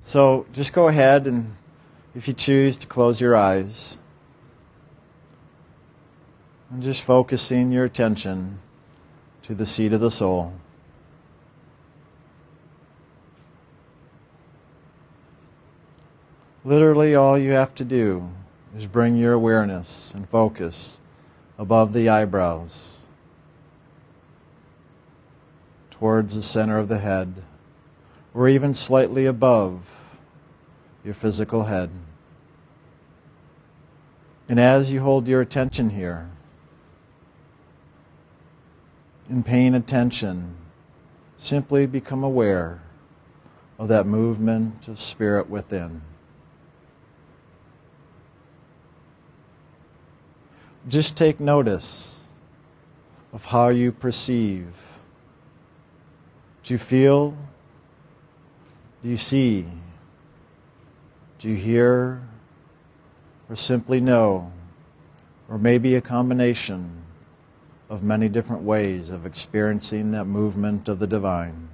So just go ahead and, if you choose, to close your eyes. And just focusing your attention to the seat of the soul. Literally, all you have to do is bring your awareness and focus above the eyebrows towards the center of the head, or even slightly above your physical head. And as you hold your attention here, in paying attention, simply become aware of that movement of spirit within. Just take notice of how you perceive. Do you feel? Do you see? Do you hear? Or simply know? Or maybe a combination of many different ways of experiencing that movement of the divine.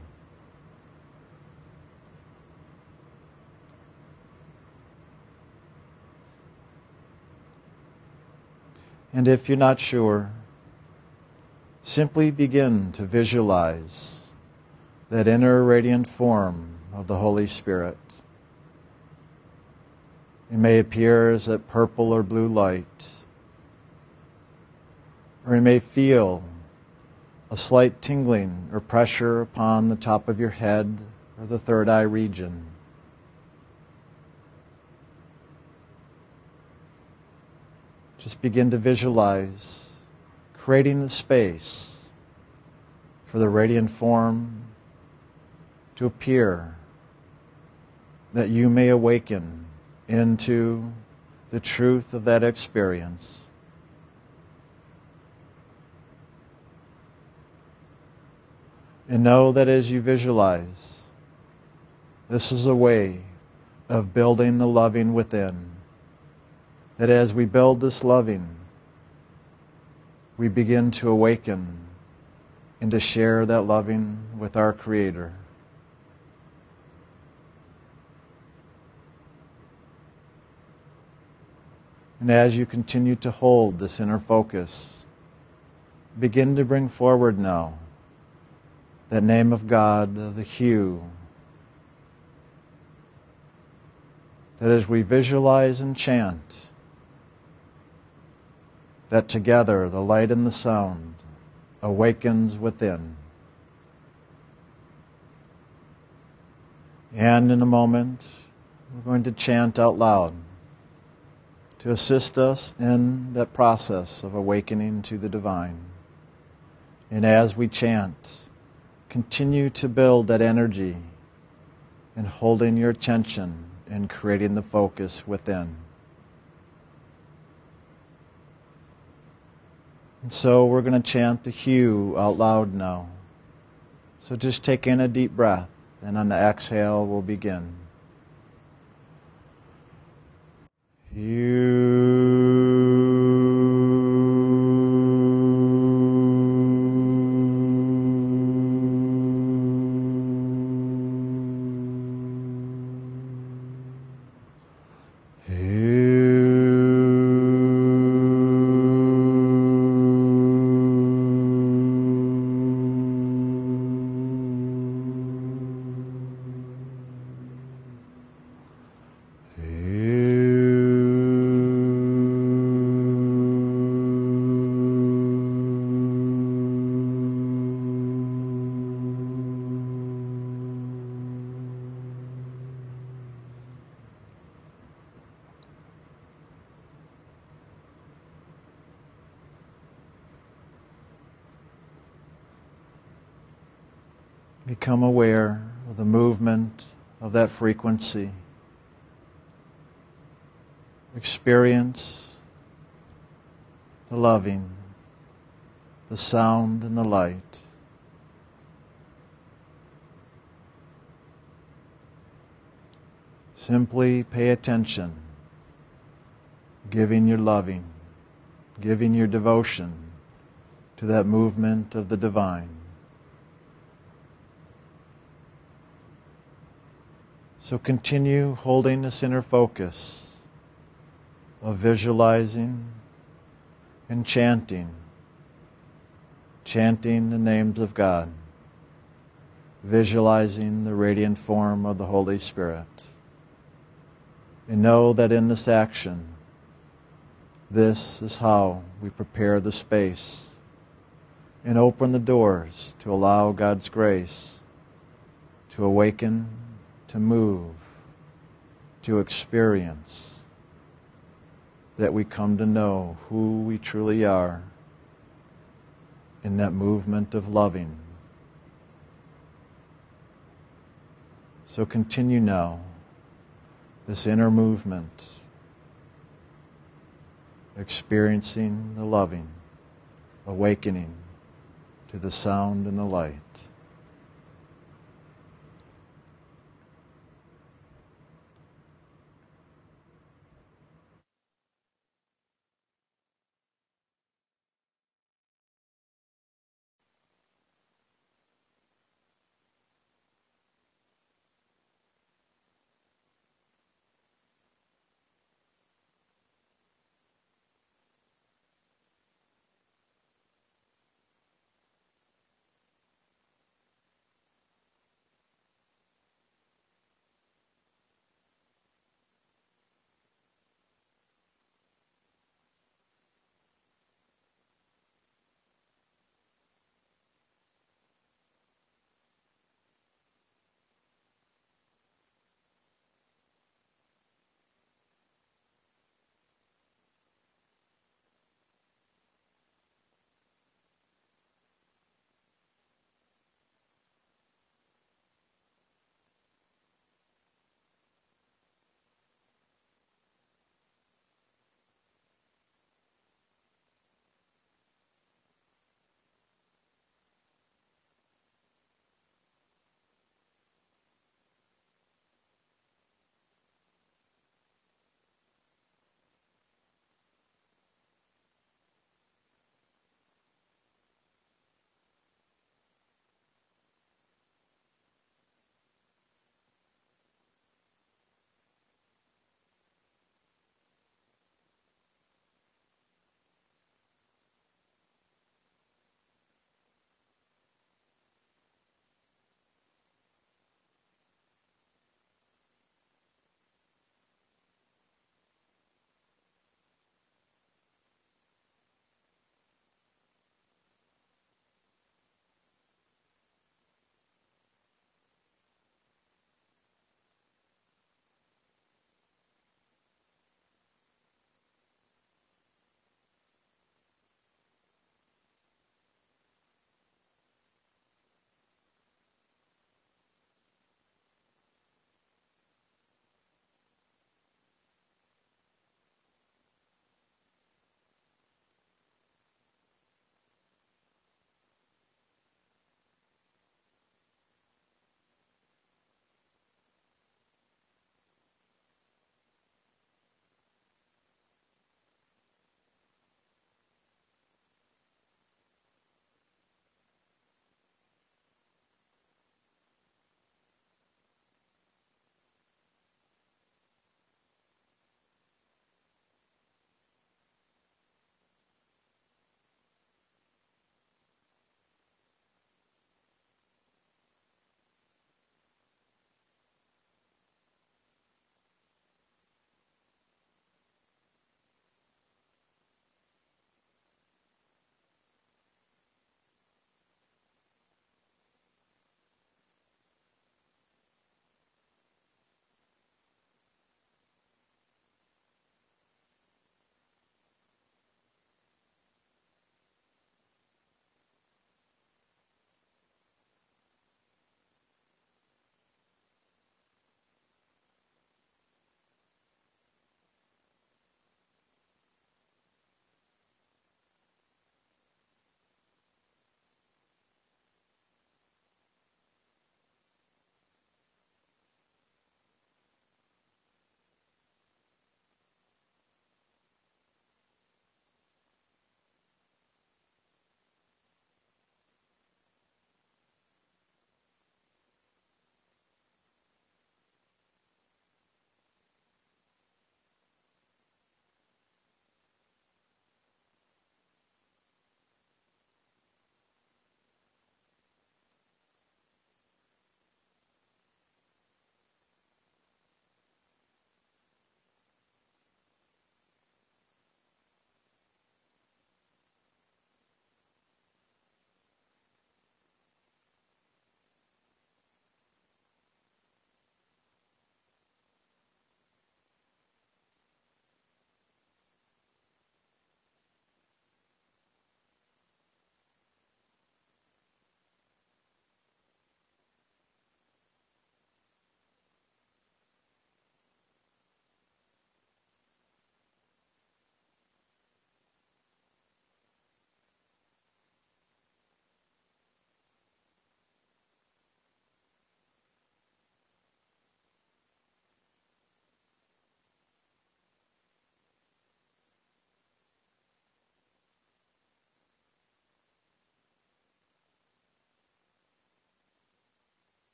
And if you're not sure, simply begin to visualize that inner radiant form of the Holy Spirit. It may appear as a purple or blue light, or you may feel a slight tingling or pressure upon the top of your head or the third eye region. Just begin to visualize creating the space for the radiant form to appear that you may awaken into the truth of that experience. And know that as you visualize, this is a way of building the loving within that as we build this loving, we begin to awaken and to share that loving with our Creator. And as you continue to hold this inner focus, begin to bring forward now that name of God, the HU, that as we visualize and chant, that together the light and the sound awakens within. And in a moment, we're going to chant out loud to assist us in that process of awakening to the divine. And as we chant, continue to build that energy in holding your attention and creating the focus within. And so we're going to chant the HU out loud now. So just take in a deep breath, and on the exhale, we'll begin. You. That frequency. Experience the loving, the sound, and the light. Simply pay attention, giving your loving, giving your devotion to that movement of the divine. So continue holding this inner focus of visualizing and chanting, chanting the names of God, visualizing the radiant form of the Holy Spirit. And know that in this action, this is how we prepare the space and open the doors to allow God's grace to awaken to move, to experience, that we come to know who we truly are in that movement of loving. So continue now this inner movement, experiencing the loving, awakening to the sound and the light.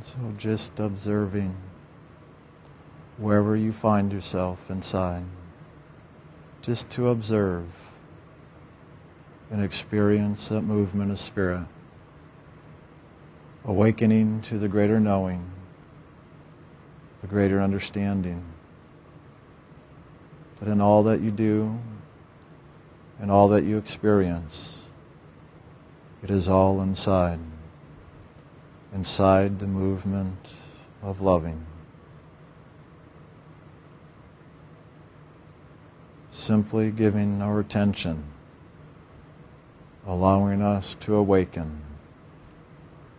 So just observing wherever you find yourself inside, just to observe and experience that movement of spirit, awakening to the greater knowing, the greater understanding that in all that you do and all that you experience, it is all inside, inside the movement of loving. Simply giving our attention, allowing us to awaken,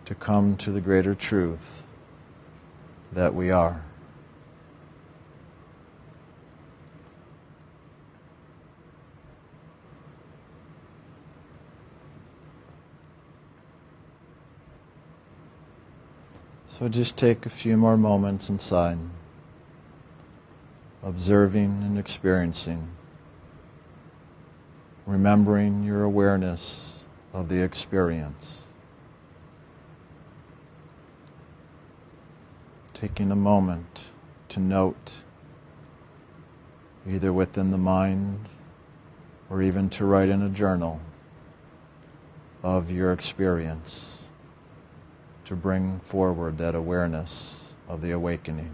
to come to the greater truth that we are. So just take a few more moments inside, observing and experiencing, remembering your awareness of the experience. Taking a moment to note, either within the mind or even to write in a journal of your experience to bring forward that awareness of the awakening.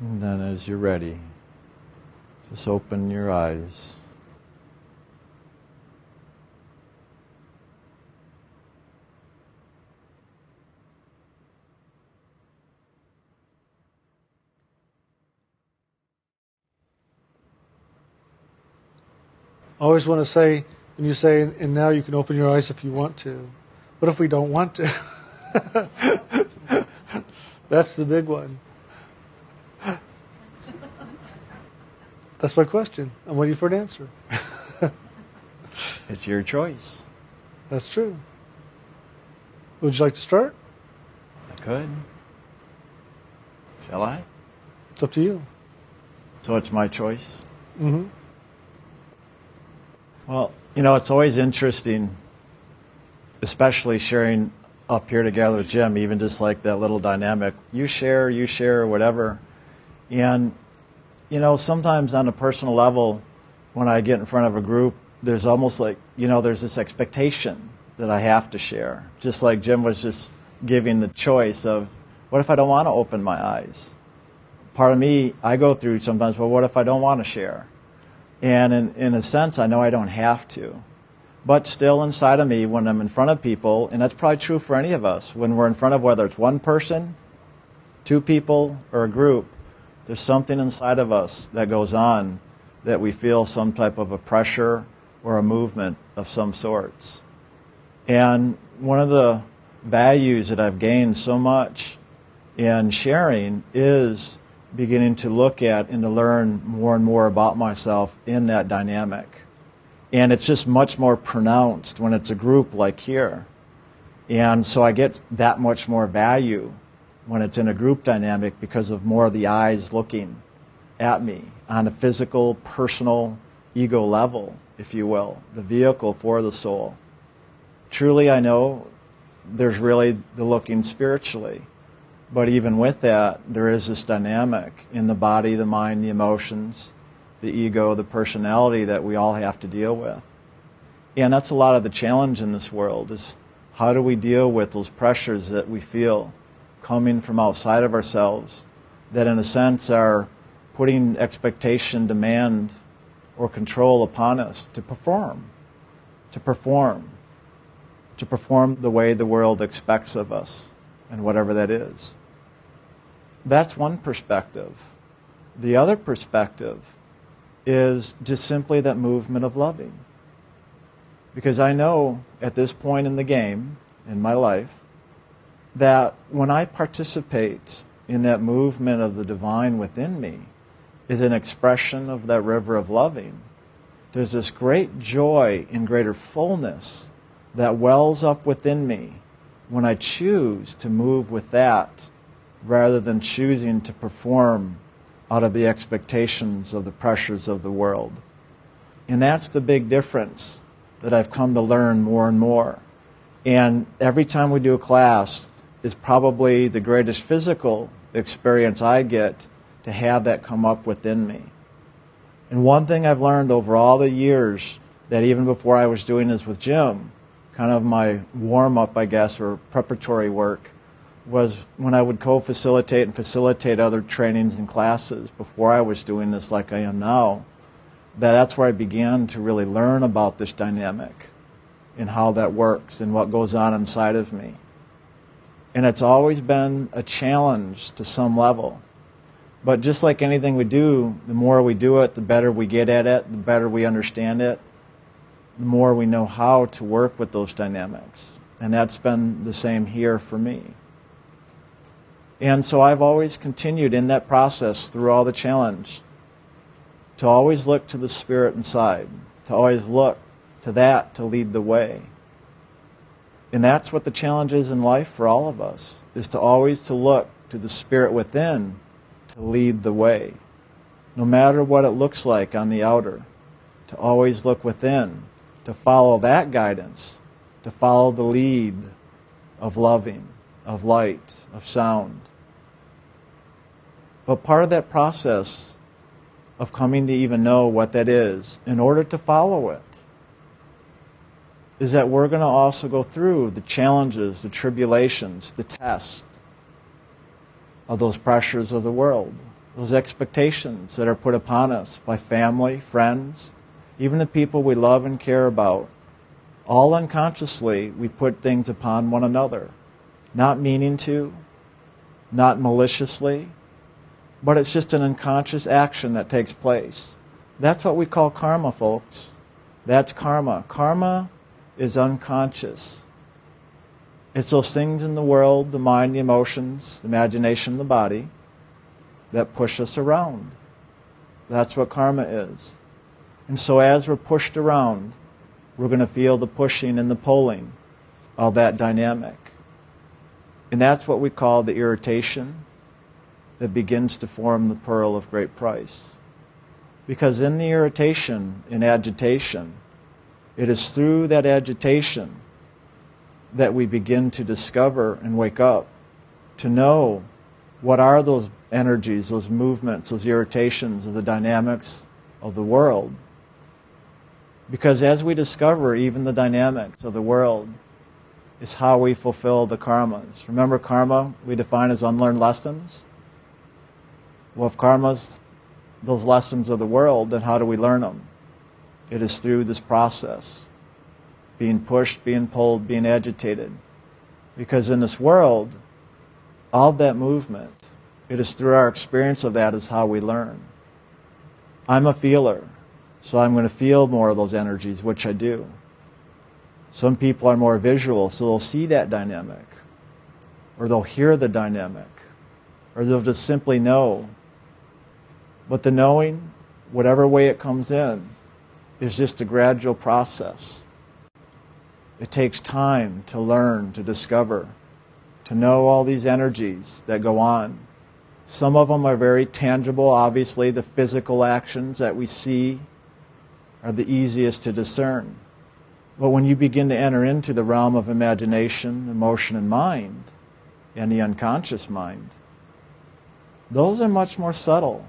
And then, as you're ready, just open your eyes. I always want to say, when you say, and now you can open your eyes if you want to. What if we don't want to? That's the big one. That's my question. I'm waiting for an answer. it's your choice. That's true. Would you like to start? I could. Shall I? It's up to you. So it's my choice? Mm-hmm. Well, you know, it's always interesting, especially sharing up here together with Jim, even just like that little dynamic. You share, you share, whatever. And you know, sometimes on a personal level, when I get in front of a group, there's almost like, you know, there's this expectation that I have to share. Just like Jim was just giving the choice of, what if I don't want to open my eyes? Part of me, I go through sometimes, well, what if I don't want to share? And in, in a sense, I know I don't have to. But still inside of me, when I'm in front of people, and that's probably true for any of us, when we're in front of whether it's one person, two people, or a group, there's something inside of us that goes on that we feel some type of a pressure or a movement of some sorts. And one of the values that I've gained so much in sharing is beginning to look at and to learn more and more about myself in that dynamic. And it's just much more pronounced when it's a group like here. And so I get that much more value when it's in a group dynamic because of more of the eyes looking at me on a physical, personal, ego level, if you will, the vehicle for the soul. Truly, I know there's really the looking spiritually. But even with that, there is this dynamic in the body, the mind, the emotions, the ego, the personality that we all have to deal with. And that's a lot of the challenge in this world is how do we deal with those pressures that we feel coming from outside of ourselves that, in a sense, are putting expectation, demand, or control upon us to perform, to perform, to perform the way the world expects of us, and whatever that is. That's one perspective. The other perspective is just simply that movement of loving. Because I know at this point in the game, in my life, that when I participate in that movement of the divine within me, is an expression of that river of loving. There's this great joy and greater fullness that wells up within me when I choose to move with that rather than choosing to perform out of the expectations of the pressures of the world. And that's the big difference that I've come to learn more and more. And every time we do a class is probably the greatest physical experience I get to have that come up within me. And one thing I've learned over all the years that even before I was doing this with Jim, kind of my warm up, I guess, or preparatory work, was when I would co facilitate and facilitate other trainings and classes before I was doing this like I am now. That that's where I began to really learn about this dynamic and how that works and what goes on inside of me. And it's always been a challenge to some level. But just like anything we do, the more we do it, the better we get at it, the better we understand it, the more we know how to work with those dynamics. And that's been the same here for me. And so I've always continued in that process through all the challenge to always look to the spirit inside, to always look to that to lead the way. And that's what the challenge is in life for all of us, is to always to look to the spirit within to lead the way. No matter what it looks like on the outer, to always look within, to follow that guidance, to follow the lead of loving, of light, of sound. But part of that process of coming to even know what that is, in order to follow it, is that we're going to also go through the challenges, the tribulations, the tests, of those pressures of the world, those expectations that are put upon us by family, friends, even the people we love and care about. All unconsciously, we put things upon one another, not meaning to, not maliciously, but it's just an unconscious action that takes place. That's what we call karma, folks. That's karma. Karma is unconscious. It's those things in the world, the mind, the emotions, the imagination, the body, that push us around. That's what karma is. And so as we're pushed around, we're going to feel the pushing and the pulling of that dynamic. And that's what we call the irritation that begins to form the pearl of great price. Because in the irritation, in agitation, it is through that agitation that we begin to discover and wake up, to know what are those energies, those movements, those irritations of the dynamics of the world. Because as we discover even the dynamics of the world, is how we fulfill the karmas. Remember, karma we define as unlearned lessons? Well, if karma's those lessons of the world, then how do we learn them? It is through this process being pushed, being pulled, being agitated. Because in this world, all that movement, it is through our experience of that is how we learn. I'm a feeler, so I'm going to feel more of those energies, which I do. Some people are more visual, so they'll see that dynamic, or they'll hear the dynamic, or they'll just simply know. But the knowing, whatever way it comes in, is just a gradual process. It takes time to learn, to discover, to know all these energies that go on. Some of them are very tangible. Obviously, the physical actions that we see are the easiest to discern. But when you begin to enter into the realm of imagination, emotion, and mind, and the unconscious mind, those are much more subtle.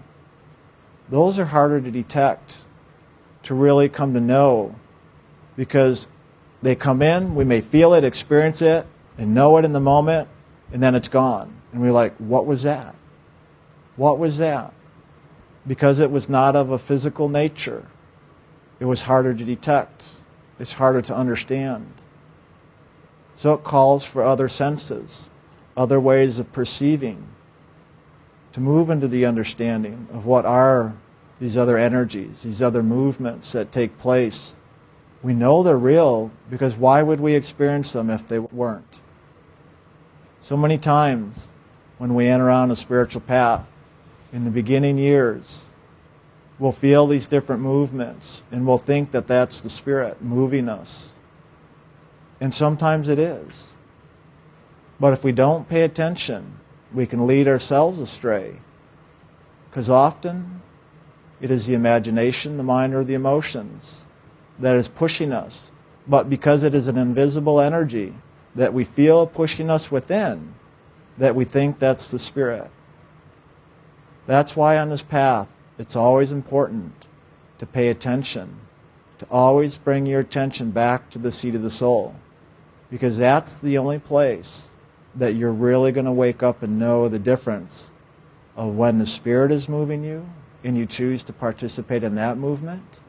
Those are harder to detect, to really come to know, because they come in, we may feel it, experience it, and know it in the moment, and then it's gone. And we're like, what was that? What was that? Because it was not of a physical nature, it was harder to detect, it's harder to understand. So it calls for other senses, other ways of perceiving. to move into the understanding of what are these other energies, these other movements that take place. We know they're real because why would we experience them if they weren't? So many times when we enter on a spiritual path, in the beginning years, we'll feel these different movements and we'll think that that's the Spirit moving us. And sometimes it is. But if we don't pay attention, we can lead ourselves astray. Because often it is the imagination, the mind, or the emotions that is pushing us. But because it is an invisible energy that we feel pushing us within, that we think that's the Spirit. That's why on this path, it's always important to pay attention, to always bring your attention back to the seat of the soul. Because that's the only place that you're really going to wake up and know the difference of when the Spirit is moving you and you choose to participate in that movement,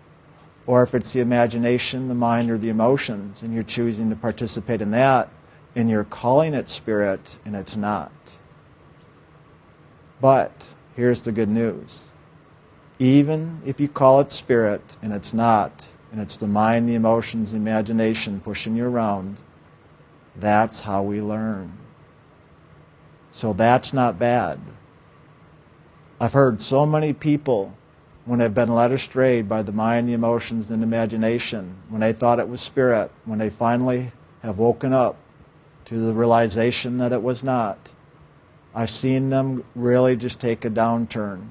or if it's the imagination, the mind, or the emotions, and you're choosing to participate in that, and you're calling it spirit, and it's not. But here's the good news. Even if you call it spirit and it's not, and it's the mind, the emotions, the imagination pushing you around, that's how we learn. So that's not bad. I've heard so many people when they've been led astray by the mind, the emotions, and imagination, when they thought it was spirit, when they finally have woken up to the realization that it was not, I've seen them really just take a downturn.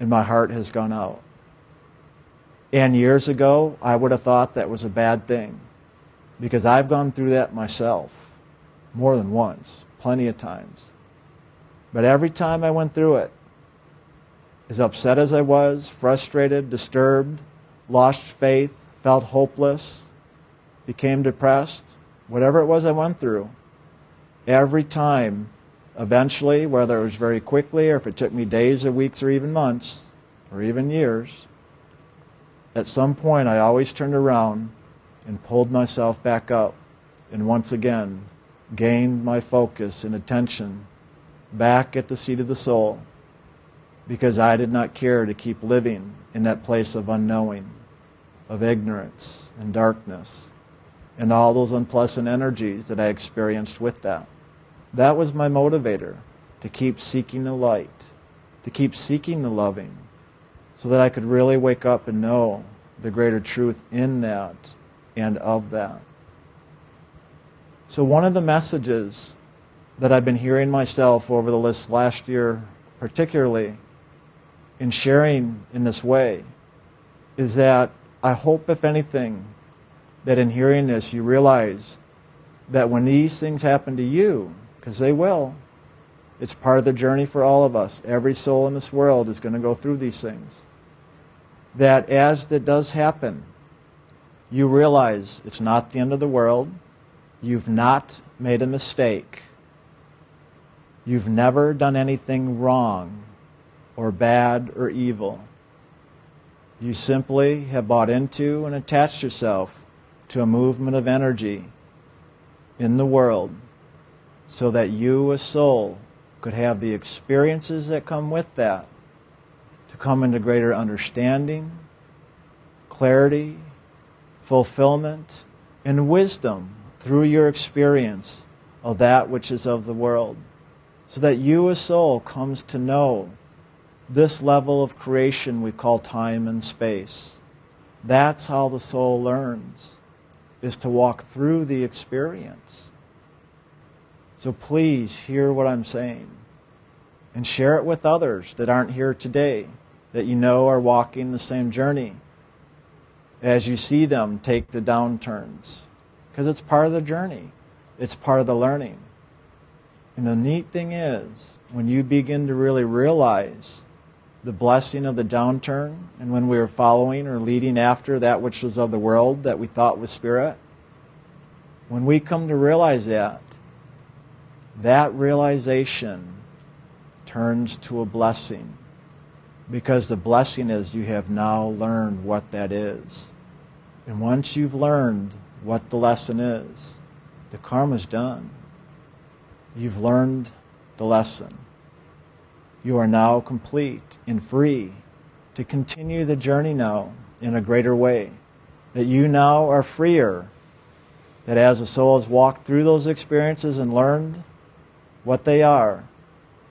And my heart has gone out. And years ago, I would have thought that was a bad thing because I've gone through that myself more than once, plenty of times. But every time I went through it, as upset as I was, frustrated, disturbed, lost faith, felt hopeless, became depressed, whatever it was I went through, every time, eventually, whether it was very quickly or if it took me days or weeks or even months or even years, at some point I always turned around and pulled myself back up and once again gained my focus and attention back at the seat of the soul because I did not care to keep living in that place of unknowing, of ignorance and darkness, and all those unpleasant energies that I experienced with that. That was my motivator to keep seeking the light, to keep seeking the loving, so that I could really wake up and know the greater truth in that and of that. So, one of the messages that I've been hearing myself over the last year, particularly in sharing in this way, is that I hope, if anything, that in hearing this, you realize that when these things happen to you, because they will, it's part of the journey for all of us. Every soul in this world is going to go through these things. That as that does happen, you realize it's not the end of the world. You've not made a mistake You've never done anything wrong or bad or evil. You simply have bought into and attached yourself to a movement of energy in the world so that you, a soul, could have the experiences that come with that to come into greater understanding, clarity, fulfillment, and wisdom through your experience of that which is of the world so that you, a soul, comes to know this level of creation we call time and space. That's how the soul learns, is to walk through the experience. So please hear what I'm saying and share it with others that aren't here today, that you know are walking the same journey as you see them take the downturns. Because it's part of the journey, it's part of the learning. And the neat thing is, when you begin to really realize the blessing of the downturn, and when we are following or leading after that which was of the world that we thought was spirit, when we come to realize that, that realization turns to a blessing. Because the blessing is you have now learned what that is. And once you've learned what the lesson is, the karma's done. You've learned the lesson. you are now complete and free to continue the journey now in a greater way. That you now are freer. That as a soul has walked through those experiences and learned what they are,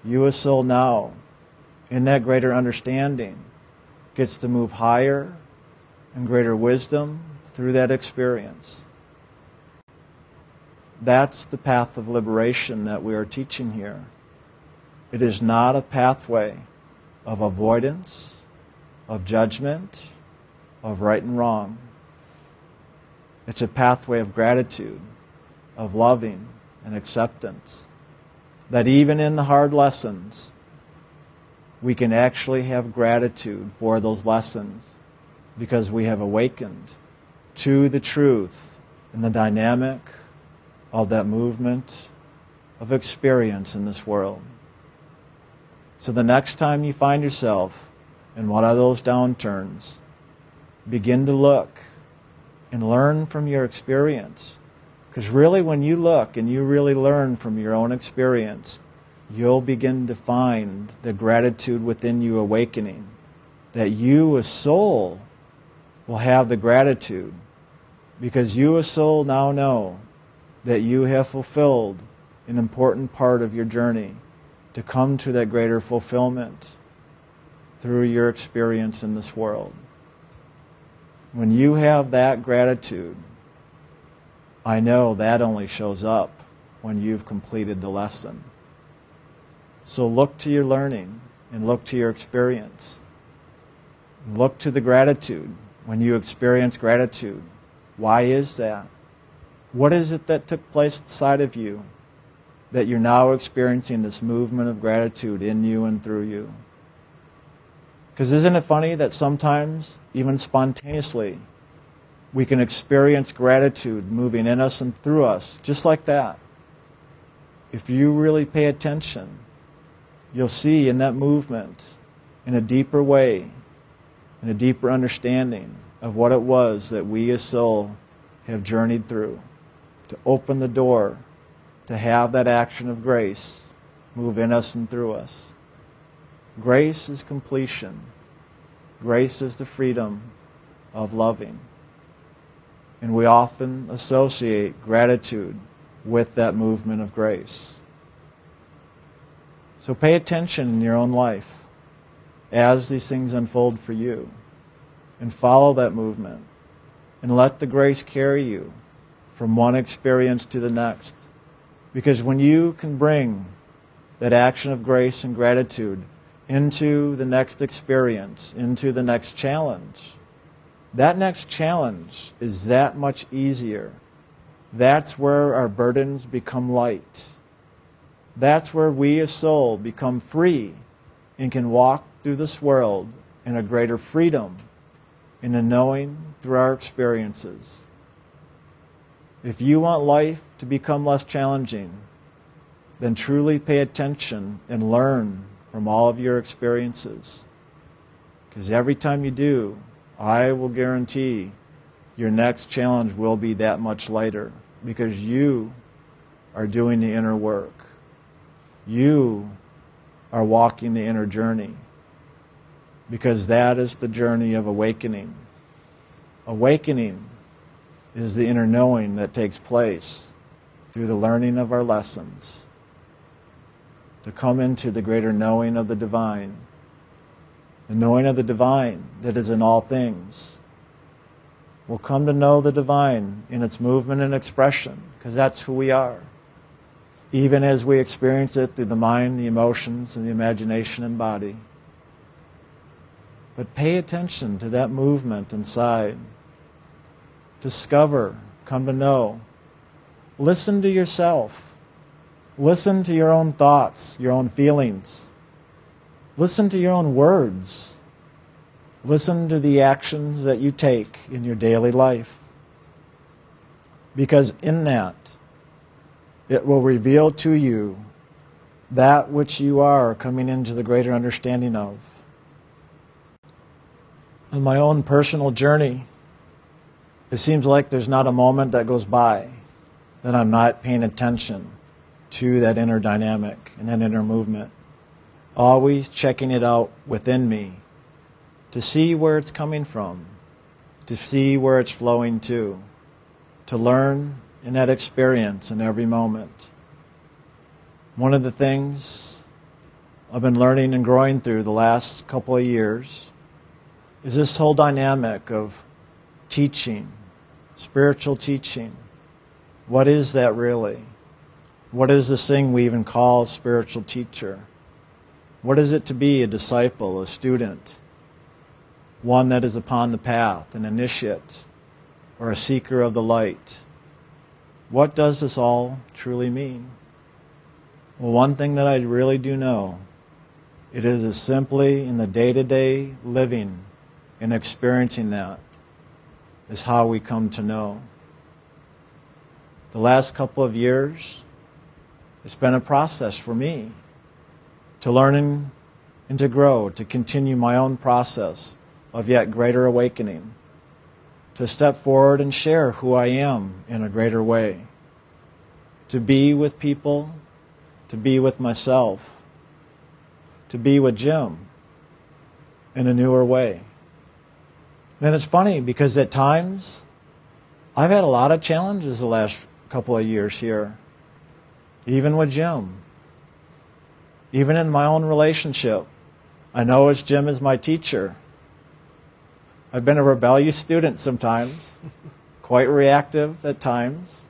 you, as soul, now, in that greater understanding, gets to move higher and greater wisdom through that experience. That's the path of liberation that we are teaching here. It is not a pathway of avoidance, of judgment, of right and wrong. It's a pathway of gratitude, of loving and acceptance. That even in the hard lessons, we can actually have gratitude for those lessons because we have awakened to the truth and the dynamic of that movement of experience in this world. So the next time you find yourself in one of those downturns, begin to look and learn from your experience. Because really, when you look and you really learn from your own experience, you'll begin to find the gratitude within you awakening. That you, as soul, will have the gratitude because you, as soul, now know that you have fulfilled an important part of your journey to come to that greater fulfillment through your experience in this world. When you have that gratitude, I know that only shows up when you've completed the lesson. So look to your learning and look to your experience. Look to the gratitude when you experience gratitude. Why is that? What is it that took place inside of you that you're now experiencing this movement of gratitude in you and through you? Because isn't it funny that sometimes, even spontaneously, we can experience gratitude moving in us and through us, just like that? If you really pay attention, you'll see in that movement, in a deeper way, in a deeper understanding of what it was that we as soul have journeyed through to open the door to have that action of grace move in us and through us. Grace is completion. Grace is the freedom of loving. And we often associate gratitude with that movement of grace. So pay attention in your own life as these things unfold for you and follow that movement and let the grace carry you from one experience to the next. Because when you can bring that action of grace and gratitude into the next experience, into the next challenge, that next challenge is that much easier. That's where our burdens become light. That's where we as soul become free and can walk through this world in a greater freedom, in a knowing through our experiences. If you want life to become less challenging, then truly pay attention and learn from all of your experiences. Because every time you do, I will guarantee your next challenge will be that much lighter because you are doing the inner work. You are walking the inner journey because that is the journey of awakening. Awakening is the inner knowing that takes place through the learning of our lessons to come into the greater knowing of the divine, the knowing of the divine that is in all things. We'll come to know the divine in its movement and expression because that's who we are. Even as we experience it through the mind, the emotions, and the imagination and body. But pay attention to that movement inside discover, come to know. Listen to yourself. Listen to your own thoughts, your own feelings. Listen to your own words. Listen to the actions that you take in your daily life. Because in that, it will reveal to you that which you are coming into the greater understanding of. In my own personal journey, it seems like there's not a moment that goes by that I'm not paying attention to that inner dynamic and that inner movement. always checking it out within me to see where it's coming from, to see where it's flowing to, to learn in that experience in every moment. One of the things I've been learning and growing through the last couple of years is this whole dynamic of teaching, spiritual teaching. What is that really? What is this thing we even call spiritual teacher? What is it to be a disciple, a student? One that is upon the path, an initiate, or a seeker of the light? What does this all truly mean? Well, one thing that I really do know it is simply in the day to day living and experiencing that is how we come to know. The last couple of years, it's been a process for me to learn and to grow, to continue my own process of yet greater awakening, to step forward and share who I am in a greater way, to be with people, to be with myself, to be with Jim in a newer way. And it's funny because at times I've had a lot of challenges the last couple of years here even with Jim, even in my own relationship. I know as Jim is my teacher. I've been a rebellious student sometimes, quite reactive at times.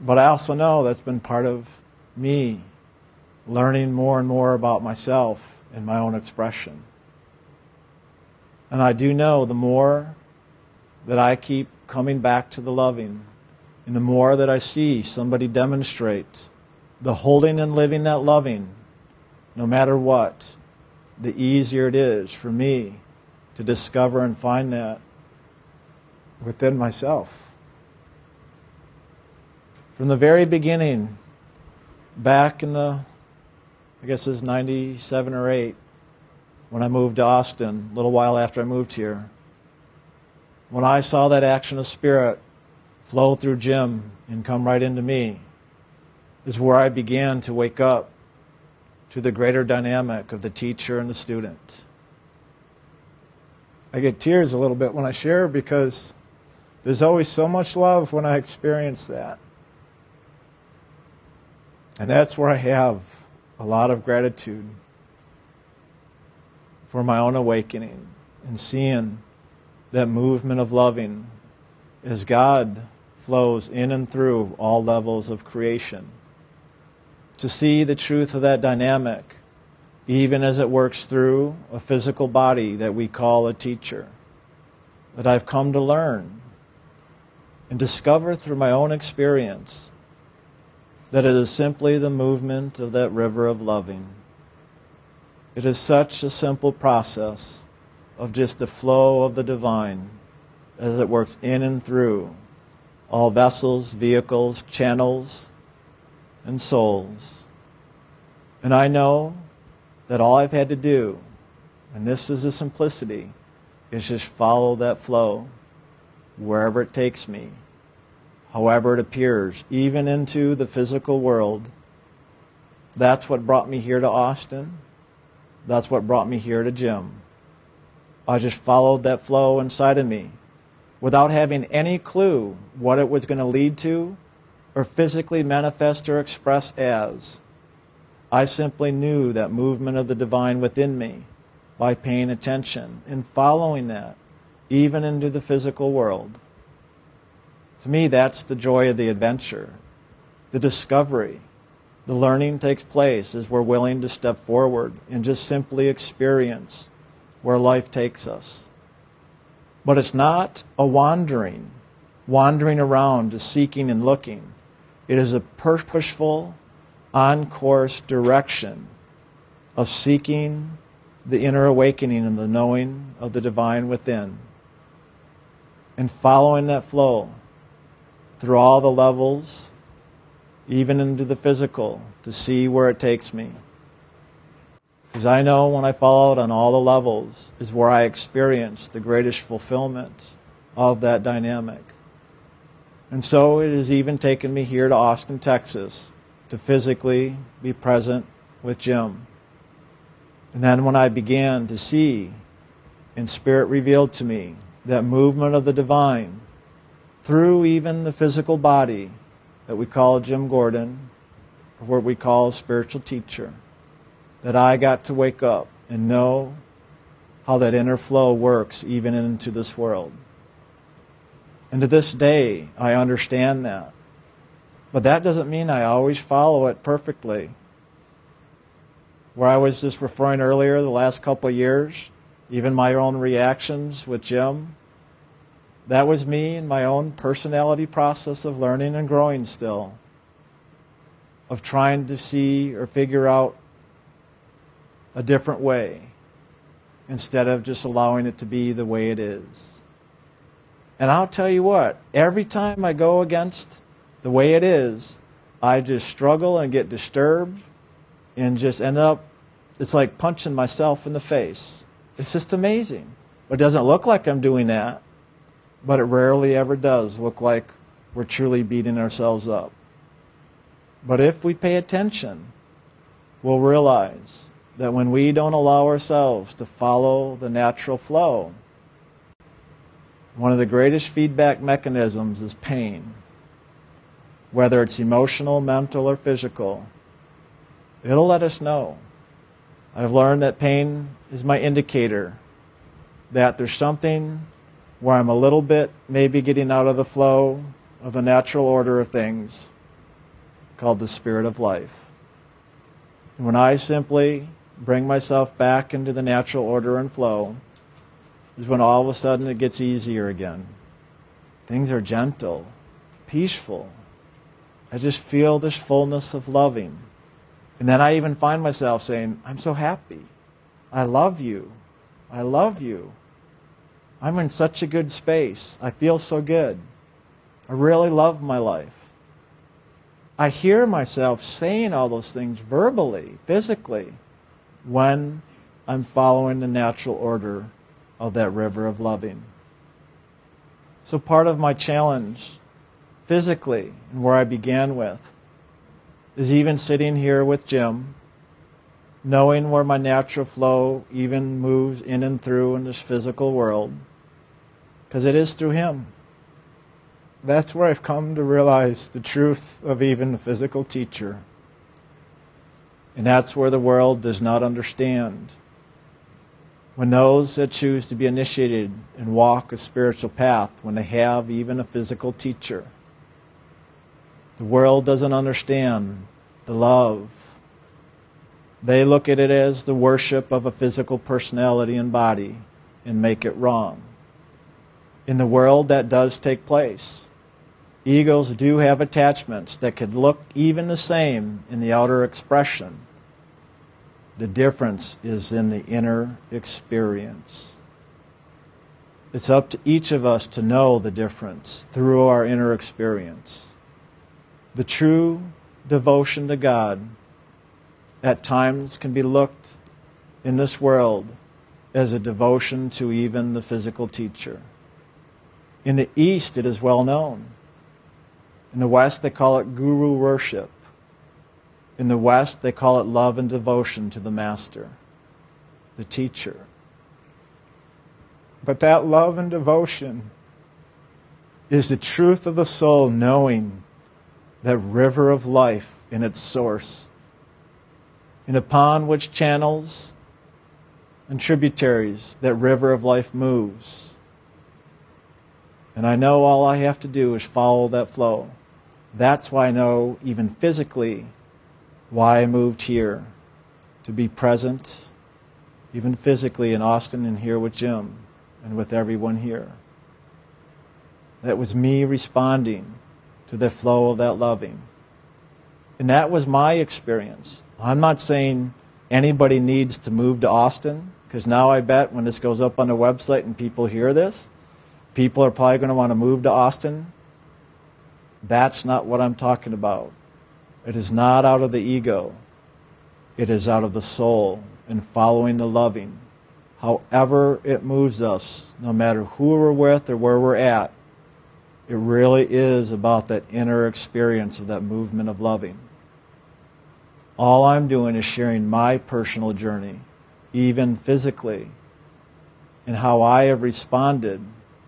But I also know that's been part of me learning more and more about myself and my own expression. And I do know the more that I keep coming back to the loving, and the more that I see somebody demonstrate the holding and living that loving, no matter what, the easier it is for me to discover and find that within myself. From the very beginning, back in the, I guess it's 97 or 8, when I moved to Austin, a little while after I moved here, when I saw that action of spirit flow through Jim and come right into me is where I began to wake up to the greater dynamic of the teacher and the student. I get tears a little bit when I share because there's always so much love when I experience that. And that's where I have a lot of gratitude for my own awakening and seeing that movement of loving as God flows in and through all levels of creation. To see the truth of that dynamic, even as it works through a physical body that we call a teacher, that I've come to learn and discover through my own experience that it is simply the movement of that river of loving. It is such a simple process of just the flow of the divine as it works in and through all vessels, vehicles, channels, and souls. And I know that all I've had to do, and this is the simplicity, is just follow that flow wherever it takes me, however it appears, even into the physical world. That's what brought me here to Austin. That's what brought me here to Jim. I just followed that flow inside of me without having any clue what it was going to lead to or physically manifest or express as. I simply knew that movement of the divine within me by paying attention and following that, even into the physical world. To me, that's the joy of the adventure, the discovery. The learning takes place as we're willing to step forward and just simply experience where life takes us. But it's not a wandering, wandering around, just seeking and looking. It is a purposeful, on course direction of seeking the inner awakening and the knowing of the divine within. And following that flow through all the levels, even into the physical, to see where it takes me. Because I know when I followed on all the levels is where I experience the greatest fulfillment of that dynamic. And so it has even taken me here to Austin, Texas, to physically be present with Jim. And then when I began to see, and Spirit revealed to me, that movement of the divine through even the physical body that we call Jim Gordon, or what we call a spiritual teacher, that I got to wake up and know how that inner flow works even into this world. And to this day, I understand that. But that doesn't mean I always follow it perfectly. Where I was just referring earlier, the last couple of years, even my own reactions with Jim, that was me and my own personality process of learning and growing still, of trying to see or figure out a different way instead of just allowing it to be the way it is. And I'll tell you what, every time I go against the way it is, I just struggle and get disturbed and just end up, it's like punching myself in the face. It's just amazing. It doesn't look like I'm doing that, but it rarely ever does look like we're truly beating ourselves up. But if we pay attention, we'll realize that when we don't allow ourselves to follow the natural flow, one of the greatest feedback mechanisms is pain. Whether it's emotional, mental, or physical, it'll let us know. I've learned that pain is my indicator that there's something where I'm a little bit maybe getting out of the flow of the natural order of things called the spirit of life. And when I simply bring myself back into the natural order and flow, is when all of a sudden it gets easier again. Things are gentle, peaceful. I just feel this fullness of loving. And then I even find myself saying, I'm so happy. I love you. I love you. I'm in such a good space. I feel so good. I really love my life. I hear myself saying all those things verbally, physically, when I'm following the natural order of that river of loving. So, part of my challenge, physically, and where I began with, is even sitting here with Jim, knowing where my natural flow even moves in and through in this physical world because it is through Him. That's where I've come to realize the truth of even the physical teacher. And that's where the world does not understand. When those that choose to be initiated and walk a spiritual path, when they have even a physical teacher, the world doesn't understand the love. They look at it as the worship of a physical personality and body and make it wrong in the world that does take place. Egos do have attachments that could look even the same in the outer expression. The difference is in the inner experience. It's up to each of us to know the difference through our inner experience. The true devotion to God at times can be looked in this world as a devotion to even the physical teacher. In the East, it is well known. In the West, they call it guru worship. In the West, they call it love and devotion to the Master, the teacher. But that love and devotion is the truth of the soul knowing that river of life in its source, and upon which channels and tributaries that river of life moves and I know all I have to do is follow that flow. That's why I know, even physically, why I moved here to be present, even physically, in Austin and here with Jim and with everyone here. That was me responding to the flow of that loving. And that was my experience. I'm not saying anybody needs to move to Austin, because now I bet when this goes up on the website and people hear this, People are probably going to want to move to Austin. That's not what I'm talking about. It is not out of the ego, it is out of the soul and following the loving. However, it moves us, no matter who we're with or where we're at, it really is about that inner experience of that movement of loving. All I'm doing is sharing my personal journey even physically, and how I have responded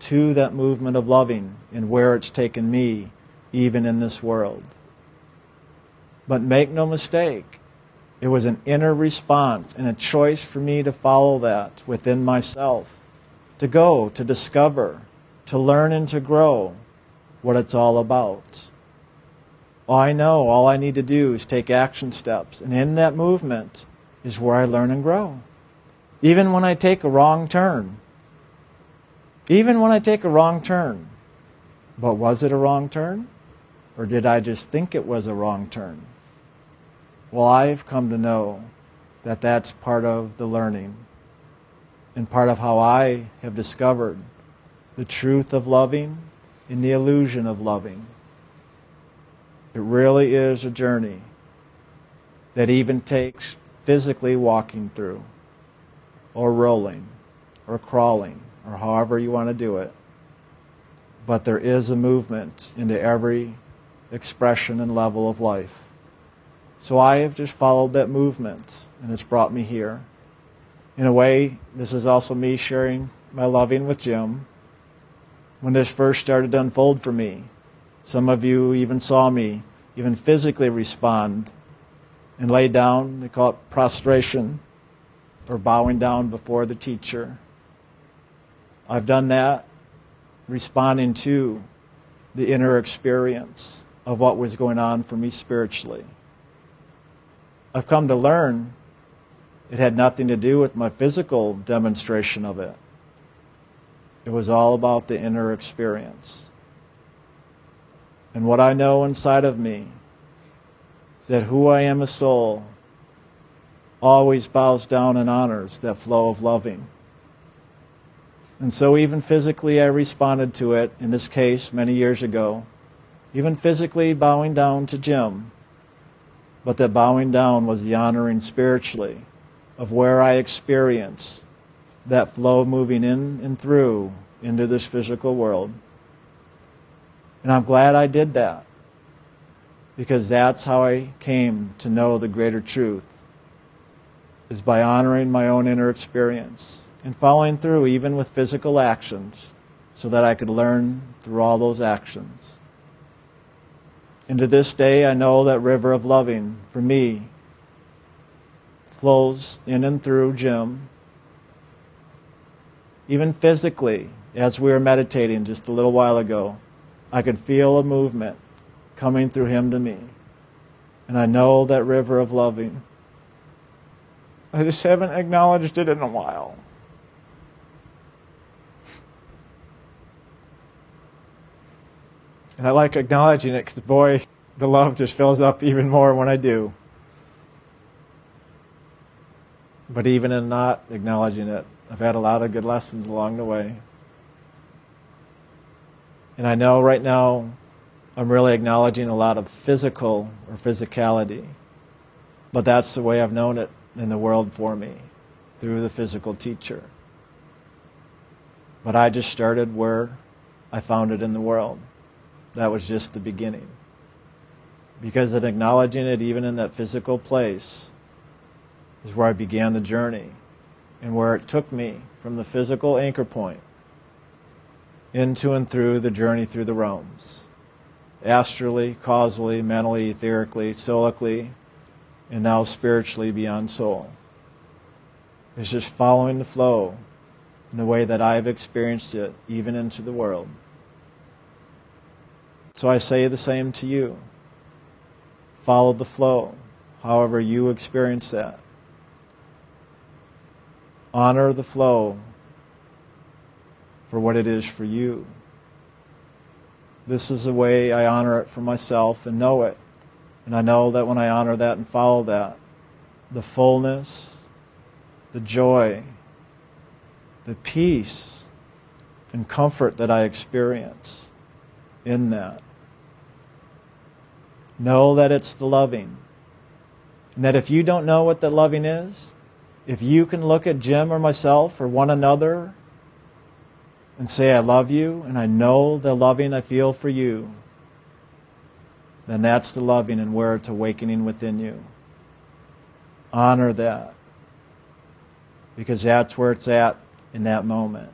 to that movement of loving and where it's taken me, even in this world. But make no mistake, it was an inner response and a choice for me to follow that within myself, to go, to discover, to learn and to grow what it's all about. I know all I need to do is take action steps, and in that movement is where I learn and grow. Even when I take a wrong turn, even when I take a wrong turn. But was it a wrong turn? Or did I just think it was a wrong turn? Well, I've come to know that that's part of the learning and part of how I have discovered the truth of loving and the illusion of loving. It really is a journey that even takes physically walking through, or rolling, or crawling, or however you want to do it. But there is a movement into every expression and level of life. So I have just followed that movement, and it's brought me here. In a way, this is also me sharing my loving with Jim. When this first started to unfold for me, some of you even saw me even physically respond and lay down. They call it prostration or bowing down before the teacher. I've done that responding to the inner experience of what was going on for me spiritually. I've come to learn it had nothing to do with my physical demonstration of it. It was all about the inner experience. And what I know inside of me is that who I am a soul always bows down and honors that flow of loving. And so, even physically, I responded to it, in this case, many years ago, even physically bowing down to Jim. But that bowing down was the honoring spiritually of where I experience that flow moving in and through into this physical world. And I'm glad I did that because that's how I came to know the greater truth is by honoring my own inner experience and following through even with physical actions so that I could learn through all those actions. And to this day, I know that river of loving for me flows in and through Jim. Even physically, as we were meditating just a little while ago, I could feel a movement coming through him to me. And I know that river of loving. I just haven't acknowledged it in a while. And I like acknowledging it because, boy, the love just fills up even more when I do. But even in not acknowledging it, I've had a lot of good lessons along the way. And I know right now I'm really acknowledging a lot of physical or physicality. But that's the way I've known it in the world for me, through the physical teacher. But I just started where I found it in the world. That was just the beginning. Because in acknowledging it, even in that physical place, is where I began the journey and where it took me from the physical anchor point into and through the journey through the realms astrally, causally, mentally, etherically, solically, and now spiritually beyond soul. It's just following the flow in the way that I've experienced it, even into the world. So I say the same to you. Follow the flow, however you experience that. Honor the flow for what it is for you. This is the way I honor it for myself and know it. And I know that when I honor that and follow that, the fullness, the joy, the peace, and comfort that I experience in that. Know that it's the loving. And that if you don't know what the loving is, if you can look at Jim or myself or one another and say, I love you, and I know the loving I feel for you, then that's the loving and where it's awakening within you. Honor that. because that's where it's at in that moment.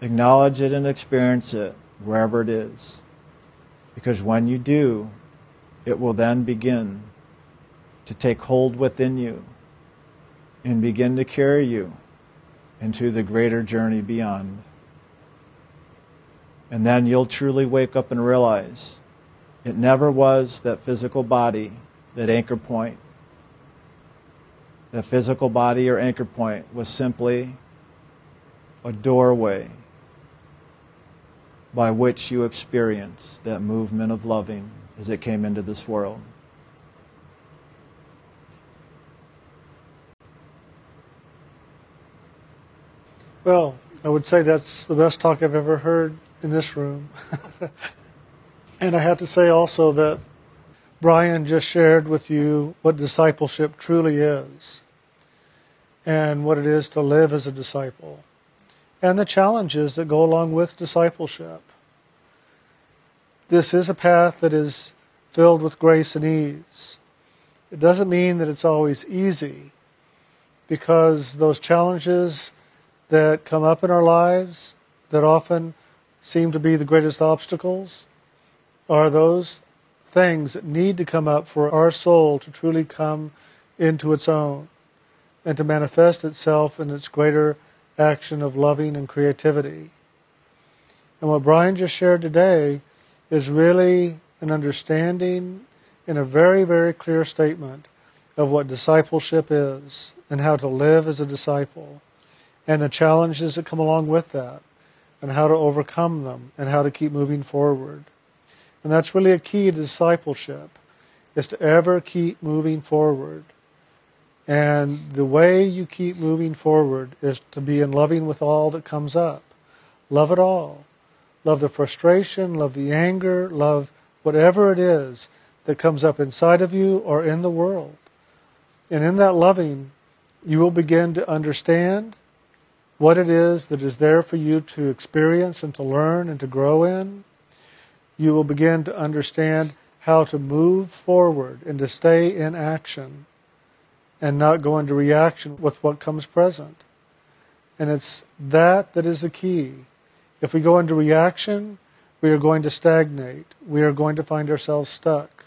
Acknowledge it and experience it wherever it is. Because when you do, it will then begin to take hold within you and begin to carry you into the greater journey beyond. And then you'll truly wake up and realize it never was that physical body, that anchor point. That physical body or anchor point was simply a doorway by which you experience that movement of loving as it came into this world. Well, I would say that's the best talk I've ever heard in this room. and I have to say also that Brian just shared with you what discipleship truly is and what it is to live as a disciple and the challenges that go along with discipleship. This is a path that is filled with grace and ease. It doesn't mean that it's always easy because those challenges that come up in our lives that often seem to be the greatest obstacles are those things that need to come up for our soul to truly come into its own and to manifest itself in its greater action of loving and creativity. And what Brian just shared today is really an understanding in a very, very clear statement of what discipleship is and how to live as a disciple and the challenges that come along with that and how to overcome them and how to keep moving forward. And that's really a key to discipleship is to ever keep moving forward. And the way you keep moving forward is to be in loving with all that comes up. Love it all. Love the frustration, love the anger, love whatever it is that comes up inside of you or in the world. And in that loving, you will begin to understand what it is that is there for you to experience and to learn and to grow in. You will begin to understand how to move forward and to stay in action and not go into reaction with what comes present. And it's that that is the key. If we go into reaction, we are going to stagnate. We are going to find ourselves stuck.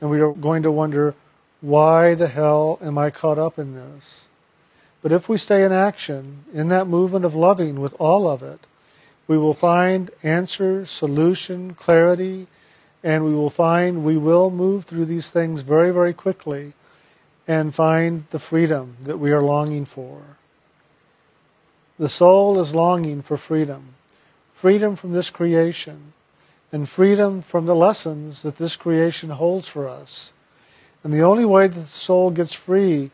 And we are going to wonder, why the hell am I caught up in this? But if we stay in action, in that movement of loving with all of it, we will find answer, solution, clarity, and we will find we will move through these things very, very quickly and find the freedom that we are longing for. The soul is longing for freedom freedom from this creation and freedom from the lessons that this creation holds for us. And the only way that the soul gets free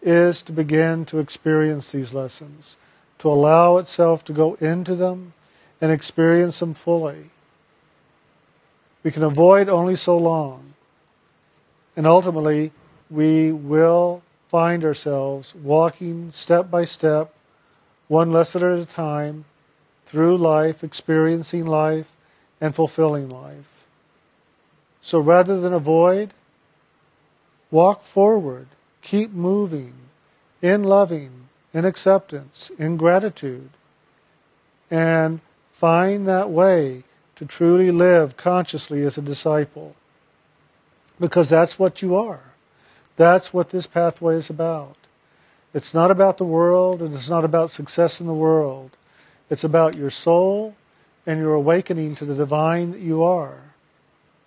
is to begin to experience these lessons, to allow itself to go into them and experience them fully. We can avoid only so long. And ultimately, we will find ourselves walking step by step, one lesson at a time, through life, experiencing life, and fulfilling life. So rather than avoid, walk forward, keep moving in loving, in acceptance, in gratitude, and find that way to truly live consciously as a disciple. Because that's what you are. That's what this pathway is about. It's not about the world and it's not about success in the world. It's about your soul and your awakening to the divine that you are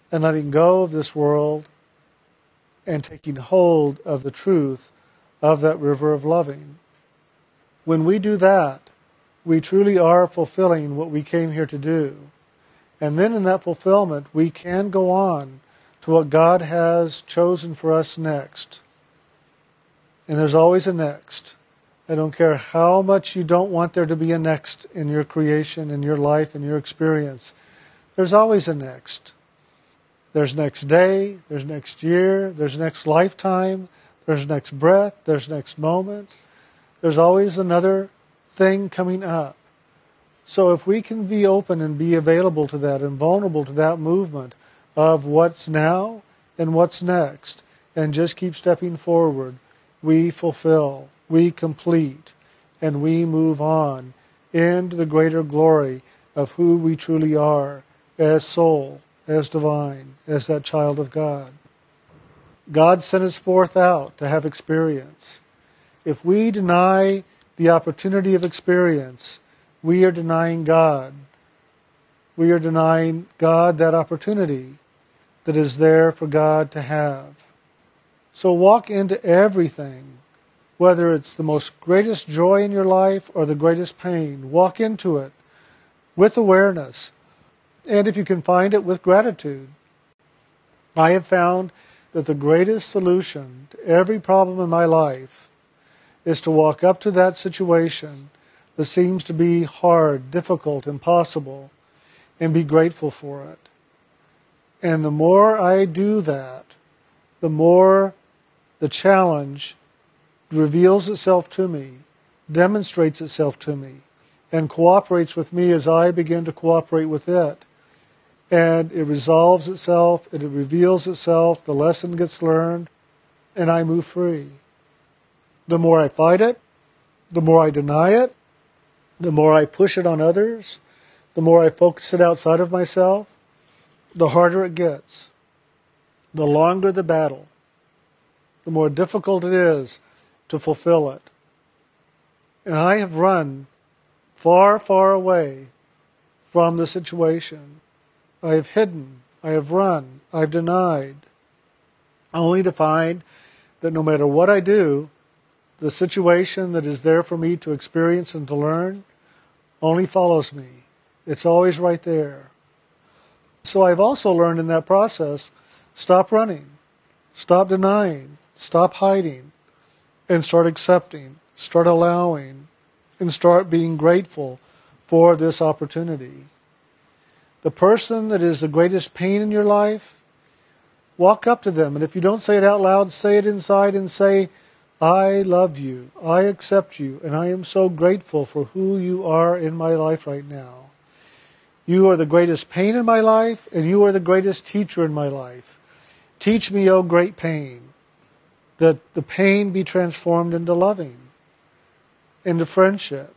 and letting go of this world and taking hold of the truth of that river of loving. When we do that, we truly are fulfilling what we came here to do. And then in that fulfillment, we can go on to what God has chosen for us next. And there's always a next. I don't care how much you don't want there to be a next in your creation, in your life, in your experience. There's always a next. There's next day, there's next year, there's next lifetime, there's next breath, there's next moment. There's always another thing coming up. So if we can be open and be available to that and vulnerable to that movement, of what's now and what's next, and just keep stepping forward, we fulfill, we complete, and we move on into the greater glory of who we truly are as soul, as divine, as that child of God. God sent us forth out to have experience. If we deny the opportunity of experience, we are denying God. We are denying God that opportunity that is there for God to have. So walk into everything, whether it's the most greatest joy in your life or the greatest pain. Walk into it with awareness. And if you can find it, with gratitude. I have found that the greatest solution to every problem in my life is to walk up to that situation that seems to be hard, difficult, impossible, and be grateful for it. And the more I do that, the more the challenge reveals itself to me, demonstrates itself to me, and cooperates with me as I begin to cooperate with it. And it resolves itself, it reveals itself, the lesson gets learned, and I move free. The more I fight it, the more I deny it, the more I push it on others, the more I focus it outside of myself, the harder it gets, the longer the battle, the more difficult it is to fulfill it. And I have run far, far away from the situation. I have hidden, I have run, I've denied, only to find that no matter what I do, the situation that is there for me to experience and to learn only follows me. It's always right there. So I've also learned in that process stop running, stop denying, stop hiding, and start accepting, start allowing, and start being grateful for this opportunity. The person that is the greatest pain in your life, walk up to them. And if you don't say it out loud, say it inside and say, I love you, I accept you, and I am so grateful for who you are in my life right now. You are the greatest pain in my life, and you are the greatest teacher in my life. Teach me, O great pain, that the pain be transformed into loving, into friendship,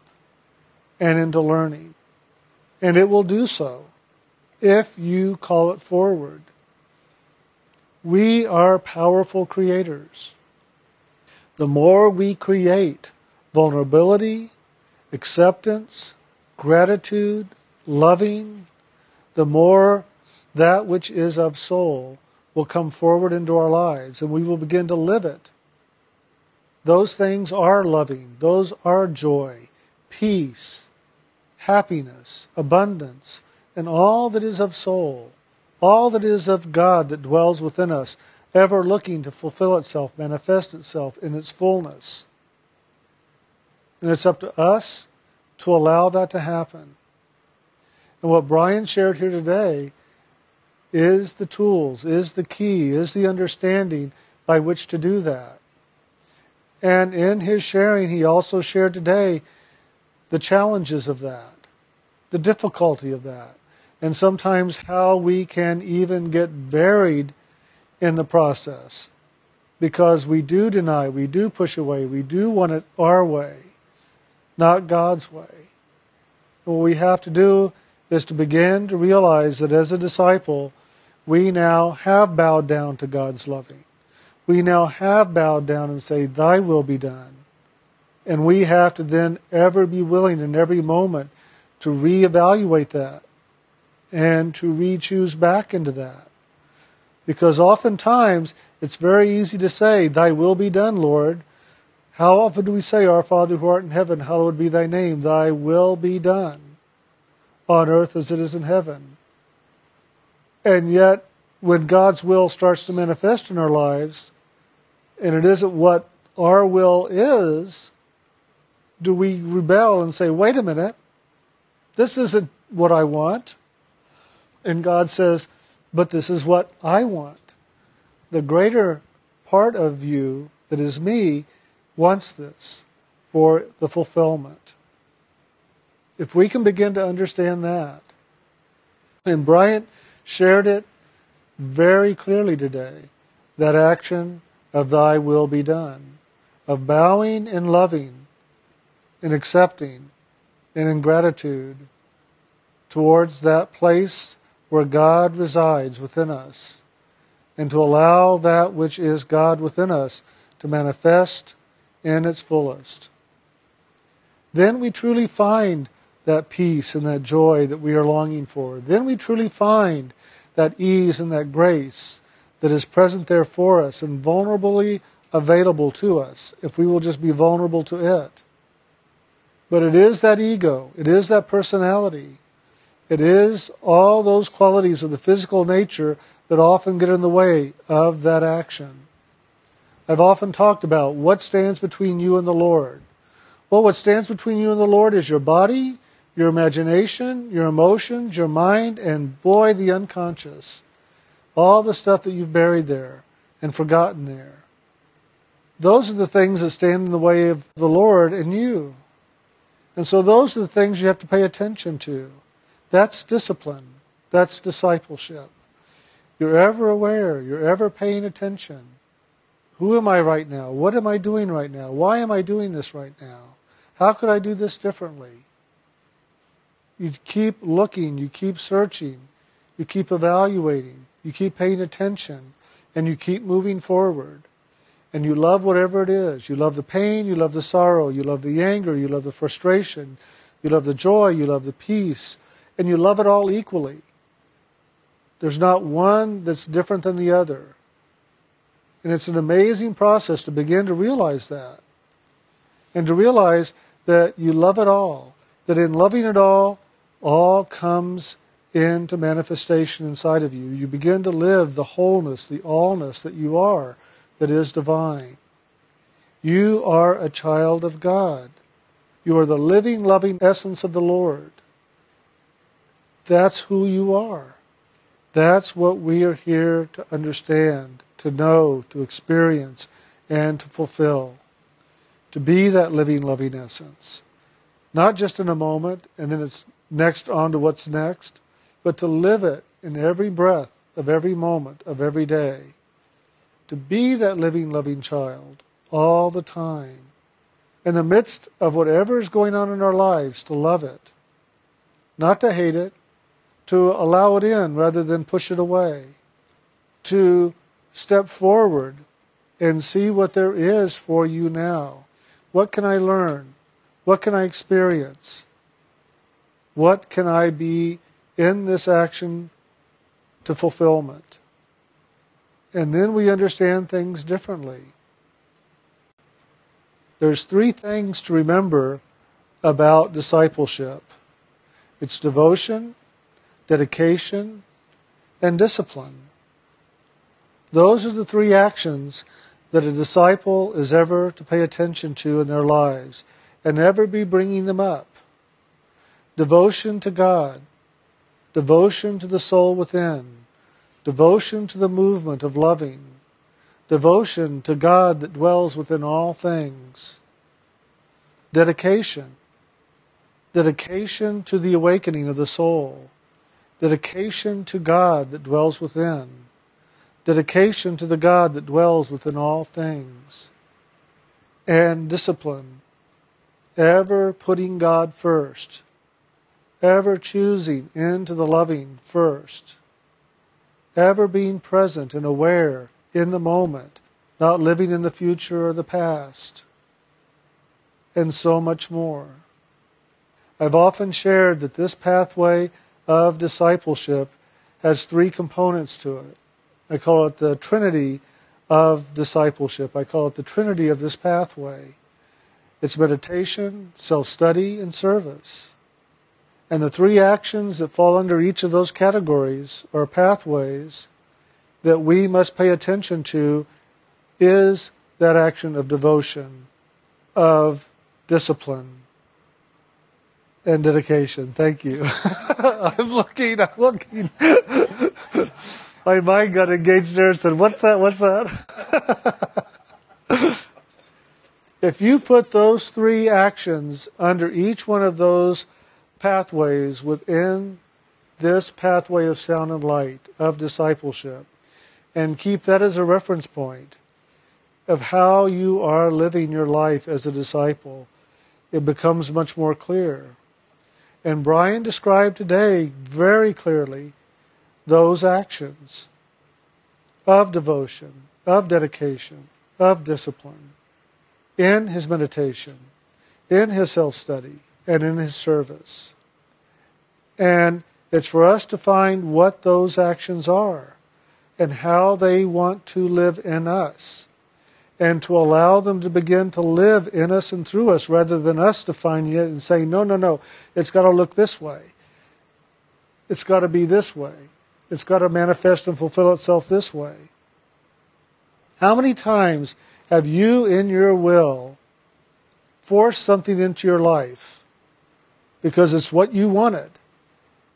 and into learning. And it will do so if you call it forward. We are powerful creators. The more we create vulnerability, acceptance, gratitude, loving, the more that which is of soul will come forward into our lives and we will begin to live it. Those things are loving, those are joy, peace, happiness, abundance, and all that is of soul, all that is of God that dwells within us, ever looking to fulfill itself, manifest itself in its fullness. And it's up to us to allow that to happen. And what Brian shared here today is the tools, is the key, is the understanding by which to do that. And in his sharing, he also shared today the challenges of that, the difficulty of that, and sometimes how we can even get buried in the process because we do deny, we do push away, we do want it our way, not God's way. what we have to do is to begin to realize that as a disciple, we now have bowed down to God's loving. We now have bowed down and say, Thy will be done. And we have to then ever be willing in every moment to reevaluate that and to re choose back into that. Because oftentimes it's very easy to say, Thy will be done, Lord. How often do we say, Our Father who art in heaven, hallowed be thy name, Thy will be done on earth as it is in heaven. And yet, when God's will starts to manifest in our lives, and it isn't what our will is, do we rebel and say, wait a minute, this isn't what I want? And God says, but this is what I want. The greater part of you, that is me, wants this for the fulfillment. If we can begin to understand that, and Brian shared it very clearly today, that action of thy will be done. of bowing and loving and accepting and in gratitude towards that place where God resides within us and to allow that which is God within us to manifest in its fullest. Then we truly find that peace and that joy that we are longing for. Then we truly find that ease and that grace that is present there for us and vulnerably available to us if we will just be vulnerable to it. But it is that ego, it is that personality, it is all those qualities of the physical nature that often get in the way of that action. I've often talked about what stands between you and the Lord. Well, what stands between you and the Lord is your body, your imagination, your emotions, your mind, and boy, the unconscious. All the stuff that you've buried there and forgotten there. Those are the things that stand in the way of the Lord and you. And so those are the things you have to pay attention to. That's discipline. That's discipleship. You're ever aware. You're ever paying attention. Who am I right now? What am I doing right now? Why am I doing this right now? How could I do this differently? You keep looking, you keep searching, you keep evaluating, you keep paying attention, and you keep moving forward. And you love whatever it is. You love the pain, you love the sorrow, you love the anger, you love the frustration, you love the joy, you love the peace, and you love it all equally. There's not one that's different than the other. And it's an amazing process to begin to realize that. And to realize that you love it all. That in loving it all, all comes into manifestation inside of you. You begin to live the wholeness, the allness that you are, that is divine. You are a child of God. You are the living, loving essence of the Lord. That's who you are. That's what we are here to understand, to know, to experience, and to fulfill. To be that living, loving essence. Not just in a moment and then it's next on to what's next, but to live it in every breath of every moment of every day. To be that living, loving child all the time. In the midst of whatever is going on in our lives, to love it. Not to hate it, to allow it in rather than push it away. To step forward and see what there is for you now. What can I learn? What can I experience? What can I be in this action to fulfillment? And then we understand things differently. There's three things to remember about discipleship it's devotion, dedication, and discipline. Those are the three actions that a disciple is ever to pay attention to in their lives and ever be bringing them up devotion to God, devotion to the soul within, devotion to the movement of loving, devotion to God that dwells within all things, dedication, dedication to the awakening of the soul, dedication to God that dwells within, dedication to the God that dwells within all things, and discipline, ever putting God first ever choosing into the loving first, ever being present and aware in the moment, not living in the future or the past, and so much more. I've often shared that this pathway of discipleship has three components to it. I call it the Trinity of discipleship. I call it the Trinity of this pathway. It's meditation, self study, and service. And the three actions that fall under each of those categories or pathways that we must pay attention to is that action of devotion, of discipline, and dedication. Thank you. I'm looking, I'm looking. My mind got engaged there and said, What's that? What's that? if you put those three actions under each one of those pathways within this pathway of sound and light, of discipleship, and keep that as a reference point. of how you are living your life as a disciple, it becomes much more clear. And Brian described today very clearly those actions of devotion, of dedication, of discipline in his meditation, in his self study, and in his service. And it's for us to find what those actions are and how they want to live in us and to allow them to begin to live in us and through us rather than us defining it and saying, no, no, no, it's got to look this way. It's got to be this way. It's got to manifest and fulfill itself this way. How many times have you in your will forced something into your life because it's what you wanted?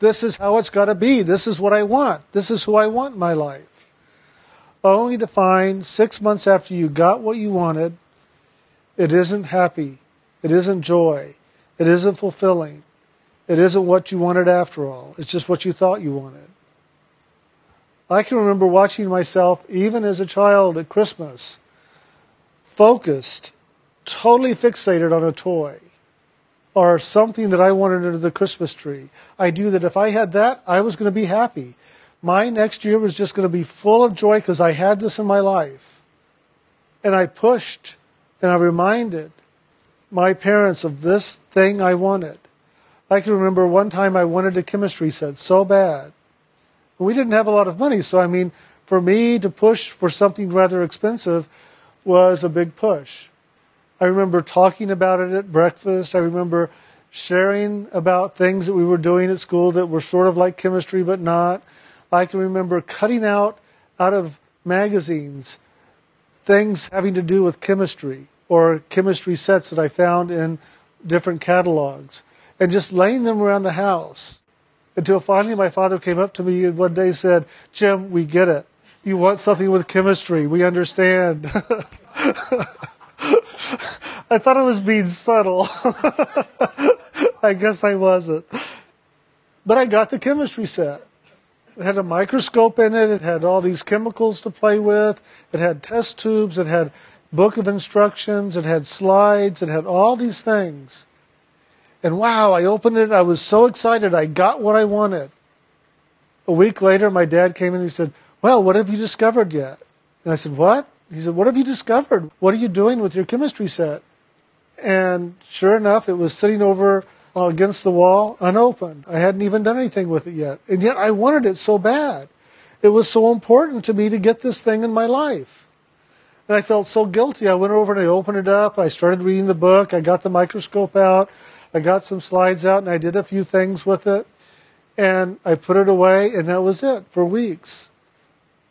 This is how it's got to be. This is what I want. This is who I want in my life. Only to find six months after you got what you wanted, it isn't happy. It isn't joy. It isn't fulfilling. It isn't what you wanted after all. It's just what you thought you wanted. I can remember watching myself, even as a child at Christmas, focused, totally fixated on a toy or something that I wanted under the Christmas tree. I knew that if I had that, I was going to be happy. My next year was just going to be full of joy because I had this in my life. And I pushed and I reminded my parents of this thing I wanted. I can remember one time I wanted a chemistry set so bad. We didn't have a lot of money, so I mean, for me to push for something rather expensive was a big push. I remember talking about it at breakfast. I remember sharing about things that we were doing at school that were sort of like chemistry but not. I can remember cutting out out of magazines things having to do with chemistry or chemistry sets that I found in different catalogs and just laying them around the house until finally my father came up to me and one day said, Jim, we get it. You want something with chemistry. We understand. I thought I was being subtle. I guess I wasn't. But I got the chemistry set. It had a microscope in it. It had all these chemicals to play with. It had test tubes. It had book of instructions. It had slides. It had all these things. And wow, I opened it. I was so excited. I got what I wanted. A week later, my dad came in and he said, Well, what have you discovered yet? And I said, What? He said, What have you discovered? What are you doing with your chemistry set? And sure enough, it was sitting over against the wall, unopened. I hadn't even done anything with it yet. And yet I wanted it so bad. It was so important to me to get this thing in my life. And I felt so guilty. I went over and I opened it up. I started reading the book. I got the microscope out. I got some slides out and I did a few things with it. And I put it away and that was it for weeks.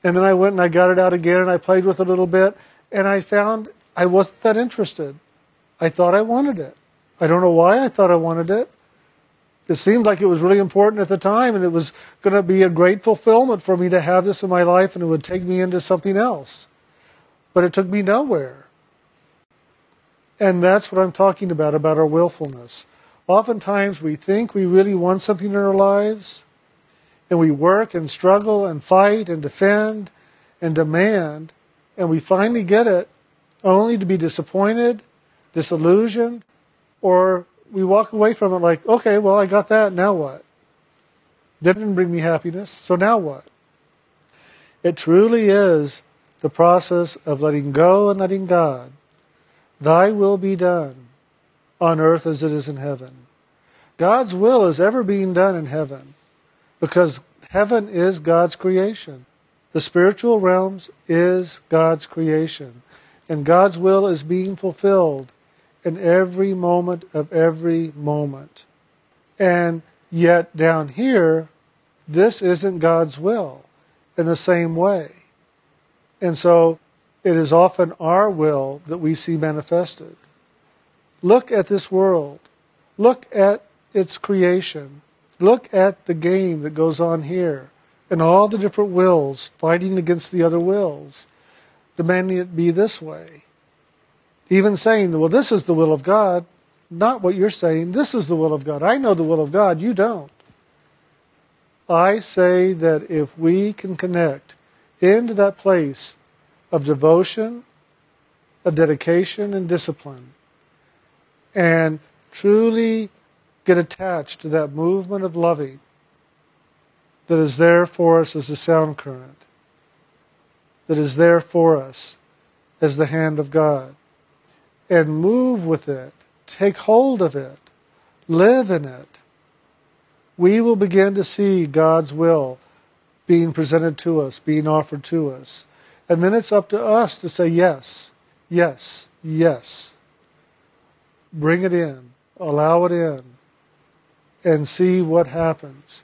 And then I went and I got it out again and I played with it a little bit and I found I wasn't that interested. I thought I wanted it. I don't know why I thought I wanted it. It seemed like it was really important at the time and it was going to be a great fulfillment for me to have this in my life and it would take me into something else. But it took me nowhere. And that's what I'm talking about, about our willfulness. Oftentimes we think we really want something in our lives, and we work and struggle and fight and defend and demand, and we finally get it only to be disappointed, disillusioned, or we walk away from it like, okay, well, I got that, now what? That didn't bring me happiness, so now what? It truly is the process of letting go and letting God Thy will be done on earth as it is in heaven. God's will is ever being done in heaven because heaven is God's creation. The spiritual realms is God's creation. And God's will is being fulfilled in every moment of every moment. And yet down here, this isn't God's will in the same way. And so it is often our will that we see manifested. Look at this world. Look at its creation. Look at the game that goes on here and all the different wills fighting against the other wills, demanding it be this way. Even saying, well, this is the will of God, not what you're saying. This is the will of God. I know the will of God. You don't. I say that if we can connect into that place of devotion, of dedication and discipline and truly get attached to that movement of loving that is there for us as a sound current, that is there for us as the hand of God, and move with it, take hold of it, live in it, we will begin to see God's will being presented to us, being offered to us. And then it's up to us to say yes, yes, yes. Bring it in, allow it in, and see what happens.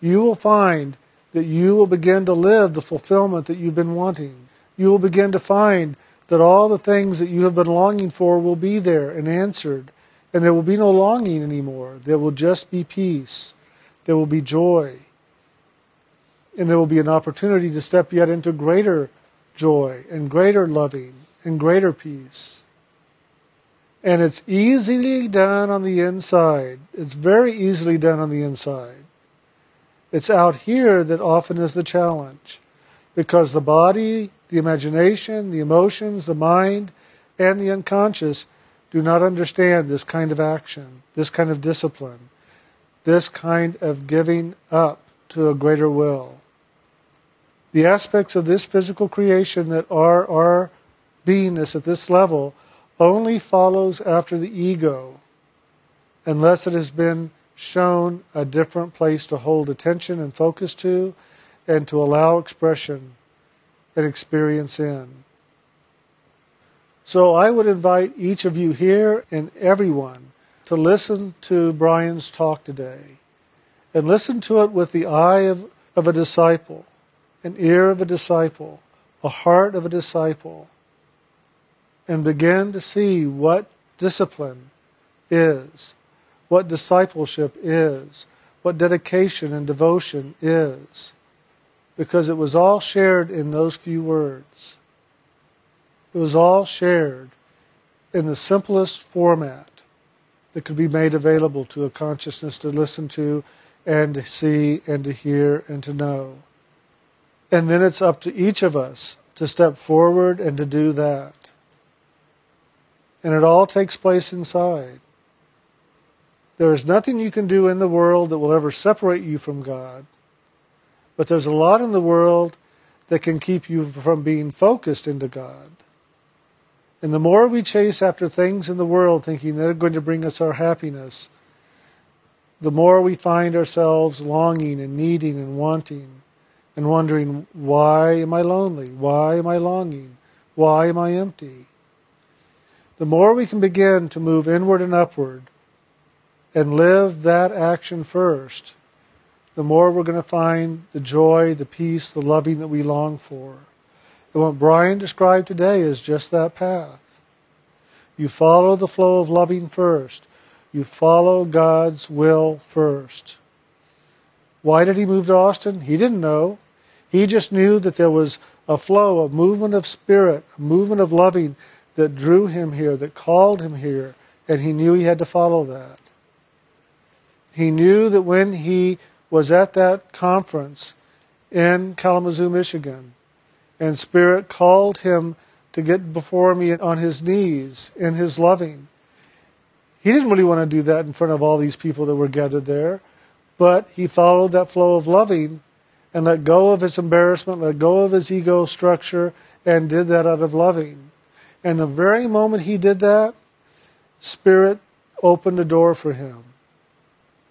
You will find that you will begin to live the fulfillment that you've been wanting. You will begin to find that all the things that you have been longing for will be there and answered, and there will be no longing anymore. There will just be peace. There will be joy. And there will be an opportunity to step yet into greater joy and greater loving and greater peace. And it's easily done on the inside. It's very easily done on the inside. It's out here that often is the challenge because the body, the imagination, the emotions, the mind, and the unconscious do not understand this kind of action, this kind of discipline, this kind of giving up to a greater will the aspects of this physical creation that are our beingness at this level only follows after the ego unless it has been shown a different place to hold attention and focus to and to allow expression and experience in. So I would invite each of you here and everyone to listen to Brian's talk today and listen to it with the eye of, of a disciple an ear of a disciple, a heart of a disciple, and begin to see what discipline is, what discipleship is, what dedication and devotion is, because it was all shared in those few words. It was all shared in the simplest format that could be made available to a consciousness to listen to and to see and to hear and to know. And then it's up to each of us to step forward and to do that. And it all takes place inside. There is nothing you can do in the world that will ever separate you from God. But there's a lot in the world that can keep you from being focused into God. And the more we chase after things in the world thinking they're going to bring us our happiness, the more we find ourselves longing and needing and wanting and wondering, why am I lonely? Why am I longing? Why am I empty? The more we can begin to move inward and upward and live that action first, the more we're going to find the joy, the peace, the loving that we long for. And what Brian described today is just that path. You follow the flow of loving first. You follow God's will first. Why did he move to Austin? He didn't know. He just knew that there was a flow, a movement of spirit, a movement of loving that drew him here, that called him here, and he knew he had to follow that. He knew that when he was at that conference in Kalamazoo, Michigan, and Spirit called him to get before me on his knees in his loving. He didn't really want to do that in front of all these people that were gathered there, but he followed that flow of loving and let go of his embarrassment, let go of his ego structure, and did that out of loving. And the very moment he did that, Spirit opened the door for him.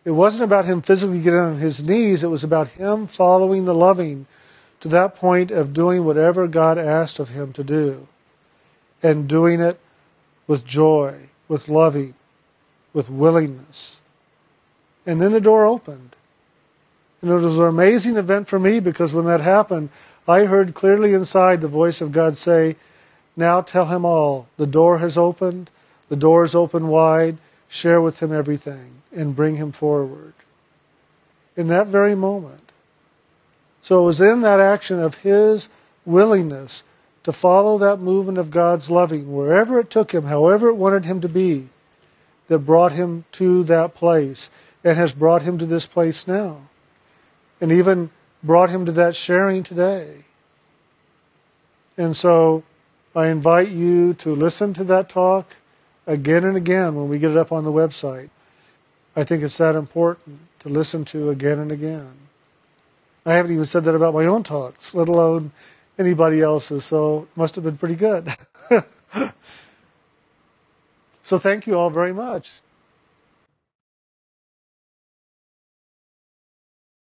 It wasn't about him physically getting on his knees, it was about him following the loving to that point of doing whatever God asked of him to do. And doing it with joy, with loving, with willingness. And then the door opened. And it was an amazing event for me because when that happened, I heard clearly inside the voice of God say, Now tell him all. The door has opened. The door is open wide. Share with him everything and bring him forward. In that very moment. So it was in that action of his willingness to follow that movement of God's loving, wherever it took him, however it wanted him to be, that brought him to that place and has brought him to this place now and even brought him to that sharing today. And so I invite you to listen to that talk again and again when we get it up on the website. I think it's that important to listen to again and again. I haven't even said that about my own talks, let alone anybody else's, so it must have been pretty good. so thank you all very much.